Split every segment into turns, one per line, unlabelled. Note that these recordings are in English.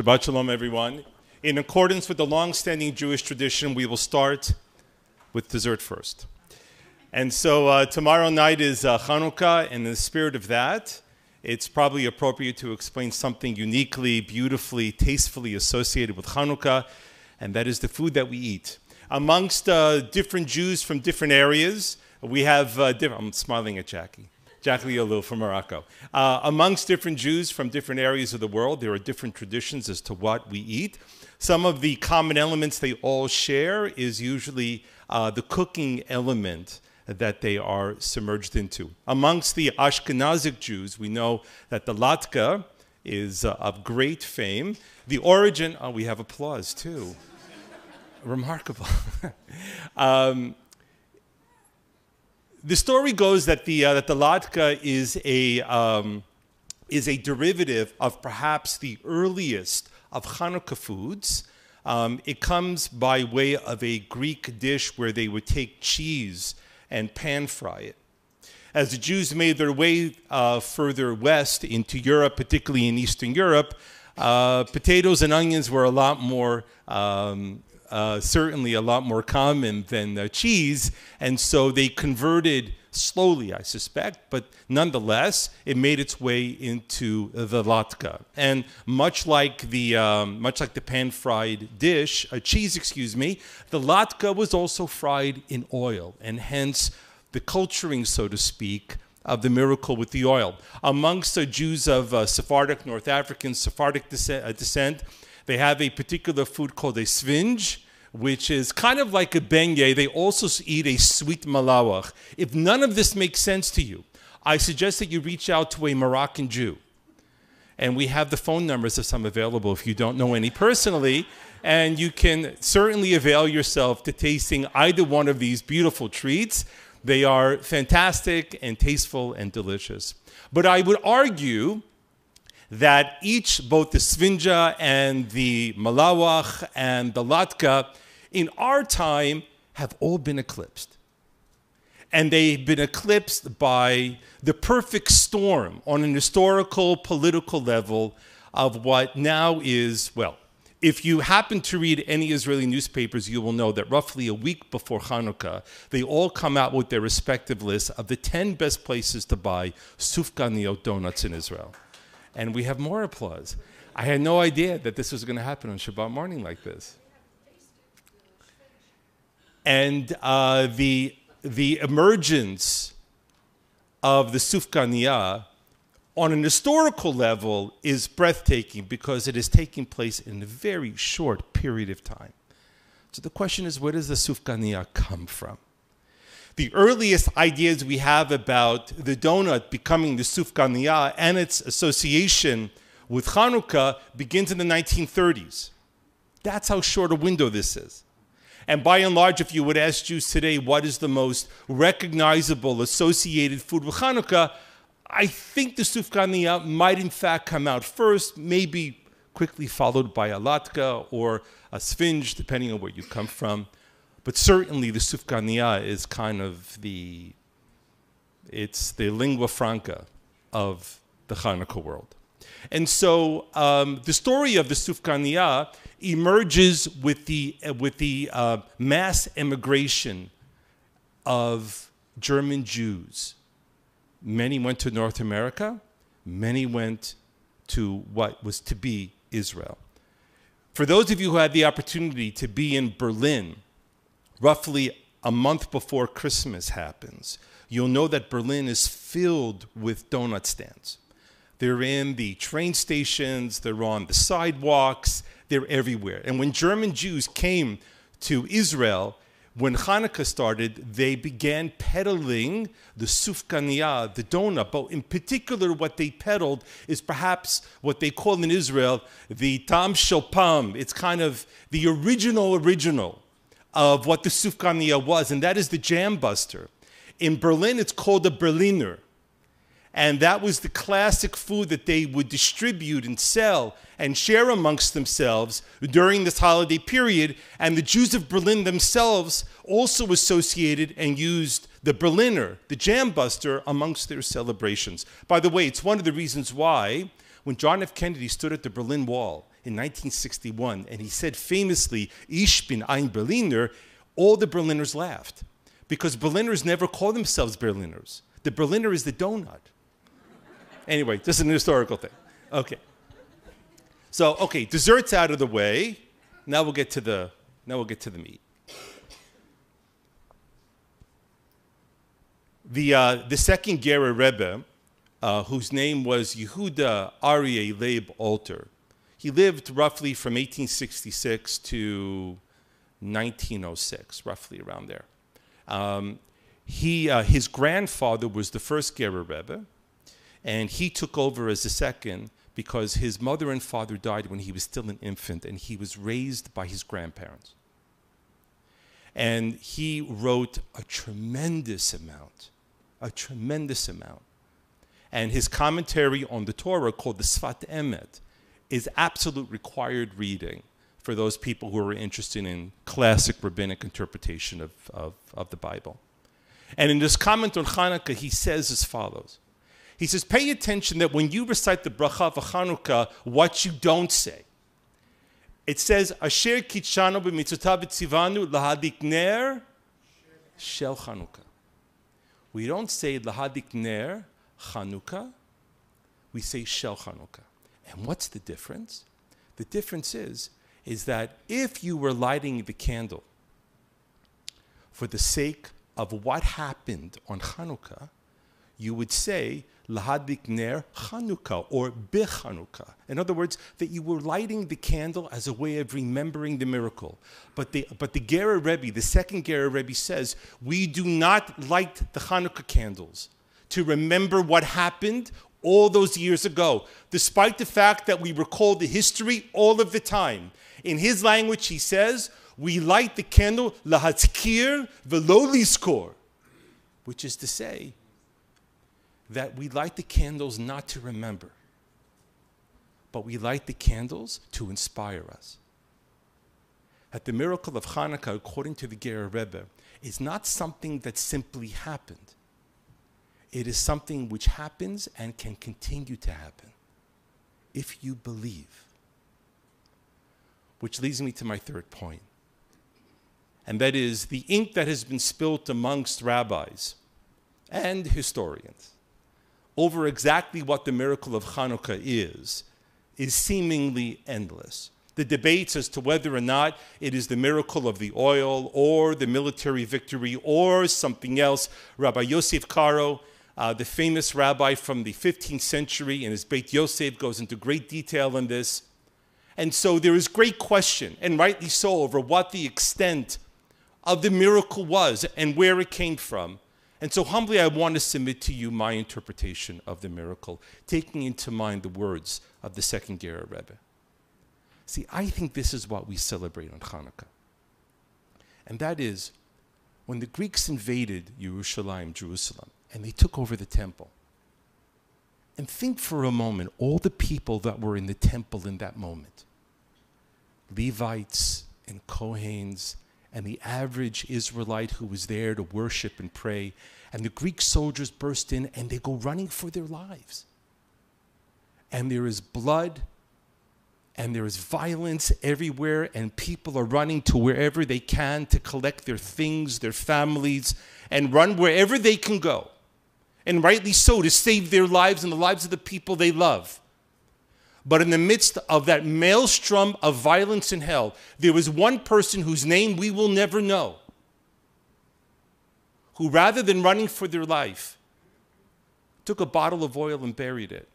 Shabbat Shalom, everyone. In accordance with the long-standing Jewish tradition, we will start with dessert first. And so uh, tomorrow night is uh, Hanukkah, and in the spirit of that, it's probably appropriate to explain something uniquely, beautifully, tastefully associated with Hanukkah, and that is the food that we eat. Amongst uh, different Jews from different areas, we have uh, different. I'm smiling at Jackie. Jackie Liolil from Morocco. Uh, amongst different Jews from different areas of the world, there are different traditions as to what we eat. Some of the common elements they all share is usually uh, the cooking element that they are submerged into. Amongst the Ashkenazic Jews, we know that the latke is uh, of great fame. The origin, oh, we have applause too. Remarkable. um, the story goes that the, uh, that the latke is a, um, is a derivative of perhaps the earliest of Hanukkah foods. Um, it comes by way of a Greek dish where they would take cheese and pan fry it. As the Jews made their way uh, further west into Europe, particularly in Eastern Europe, uh, potatoes and onions were a lot more um, uh, certainly a lot more common than uh, cheese, and so they converted slowly, I suspect, but nonetheless, it made its way into the latke. And much like the um, much like the pan-fried dish, a uh, cheese, excuse me, the latke was also fried in oil, and hence the culturing, so to speak, of the miracle with the oil. Amongst the Jews of uh, Sephardic, North African, Sephardic descent, uh, descent they have a particular food called a svinge, which is kind of like a beignet. They also eat a sweet malawach. If none of this makes sense to you, I suggest that you reach out to a Moroccan Jew. And we have the phone numbers of some available if you don't know any personally. And you can certainly avail yourself to tasting either one of these beautiful treats. They are fantastic and tasteful and delicious. But I would argue that each, both the Svinja and the Malawach and the Latke, in our time have all been eclipsed. And they've been eclipsed by the perfect storm on an historical, political level of what now is, well, if you happen to read any Israeli newspapers, you will know that roughly a week before Hanukkah, they all come out with their respective lists of the 10 best places to buy sufganiyot donuts in Israel and we have more applause. I had no idea that this was going to happen on Shabbat morning like this. And uh, the, the emergence of the Sufganiyah on an historical level is breathtaking because it is taking place in a very short period of time. So the question is, where does the Sufganiyah come from? The earliest ideas we have about the donut becoming the sufganiyah and its association with Hanukkah begins in the 1930s. That's how short a window this is. And by and large, if you would ask Jews today what is the most recognizable associated food with Hanukkah, I think the sufganiyah might in fact come out first, maybe quickly followed by a latke or a svinge, depending on where you come from. But certainly the Sufganiyah is kind of the, it's the lingua franca of the Hanukkah world. And so um, the story of the Sufganiyah emerges with the, uh, with the uh, mass immigration of German Jews. Many went to North America, many went to what was to be Israel. For those of you who had the opportunity to be in Berlin, roughly a month before Christmas happens, you'll know that Berlin is filled with donut stands. They're in the train stations, they're on the sidewalks, they're everywhere. And when German Jews came to Israel, when Hanukkah started, they began peddling the sufganiyah, the donut. But in particular, what they peddled is perhaps what they call in Israel the tam shopam. It's kind of the original original of what the Sufganiyah was, and that is the jam buster. In Berlin, it's called a Berliner. And that was the classic food that they would distribute and sell and share amongst themselves during this holiday period. And the Jews of Berlin themselves also associated and used the Berliner, the jam buster, amongst their celebrations. By the way, it's one of the reasons why when John F. Kennedy stood at the Berlin Wall in 1961, and he said famously, Ich bin ein Berliner, all the Berliners laughed because Berliners never call themselves Berliners. The Berliner is the donut. anyway, this is an historical thing. Okay. So, okay, desserts out of the way. Now we'll get to the now we'll get to the meat. The, uh, the second Gerer Rebbe, uh, whose name was Yehuda Aryeh Leib Alter, he lived roughly from 1866 to 1906, roughly around there. Um, he, uh, his grandfather was the first Gerer Rebbe, and he took over as the second because his mother and father died when he was still an infant, and he was raised by his grandparents. And he wrote a tremendous amount a tremendous amount. And his commentary on the Torah, called the Sfat Emet, is absolute required reading for those people who are interested in classic rabbinic interpretation of, of, of the Bible. And in this comment on Hanukkah, he says as follows. He says, pay attention that when you recite the bracha of Hanukkah, what you don't say. It says, Asher kitshanu b'mitzotav tzivanu lahadik ner shel Hanukkah. We don't say Lahadik Ner Chanukah, we say Shel Chanukah. And what's the difference? The difference is, is that if you were lighting the candle for the sake of what happened on Hanukkah, you would say lahadik ner Chanukah or bechanukah. In other words, that you were lighting the candle as a way of remembering the miracle. But the, but the Gerer Rebbe, the second Gerer Rebbe says, we do not light the Hanukkah candles to remember what happened all those years ago, despite the fact that we recall the history all of the time. In his language, he says, we light the candle lahatzkir veloliskor, which is to say, that we light the candles not to remember, but we light the candles to inspire us. That the miracle of Hanukkah, according to the Gerer Rebbe, is not something that simply happened. It is something which happens and can continue to happen if you believe. Which leads me to my third point, and that is the ink that has been spilt amongst rabbis and historians over exactly what the miracle of Hanukkah is, is seemingly endless. The debates as to whether or not it is the miracle of the oil or the military victory or something else. Rabbi Yosef Karo, uh, the famous rabbi from the 15th century, in his Beit Yosef, goes into great detail on this. And so there is great question, and rightly so, over what the extent of the miracle was and where it came from. And so humbly, I want to submit to you my interpretation of the miracle, taking into mind the words of the second Gerer Rebbe. See, I think this is what we celebrate on Hanukkah. And that is when the Greeks invaded Jerusalem, Jerusalem, and they took over the temple. And think for a moment all the people that were in the temple in that moment Levites and Kohens and the average Israelite who was there to worship and pray. And the Greek soldiers burst in and they go running for their lives. And there is blood and there is violence everywhere, and people are running to wherever they can to collect their things, their families, and run wherever they can go. And rightly so, to save their lives and the lives of the people they love. But in the midst of that maelstrom of violence and hell, there was one person whose name we will never know, who rather than running for their life, took a bottle of oil and buried it.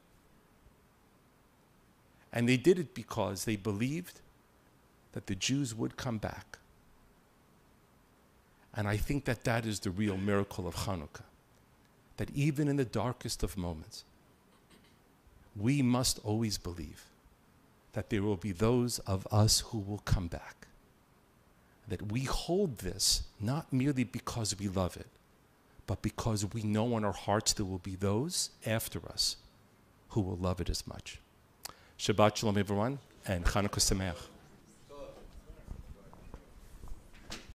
And they did it because they believed that the Jews would come back. And I think that that is the real miracle of Hanukkah. That even in the darkest of moments, we must always believe that there will be those of us who will come back. That we hold this not merely because we love it, but because we know in our hearts there will be those after us who will love it as much. Shabbat Shalom, everyone, and Chanukah Sameach.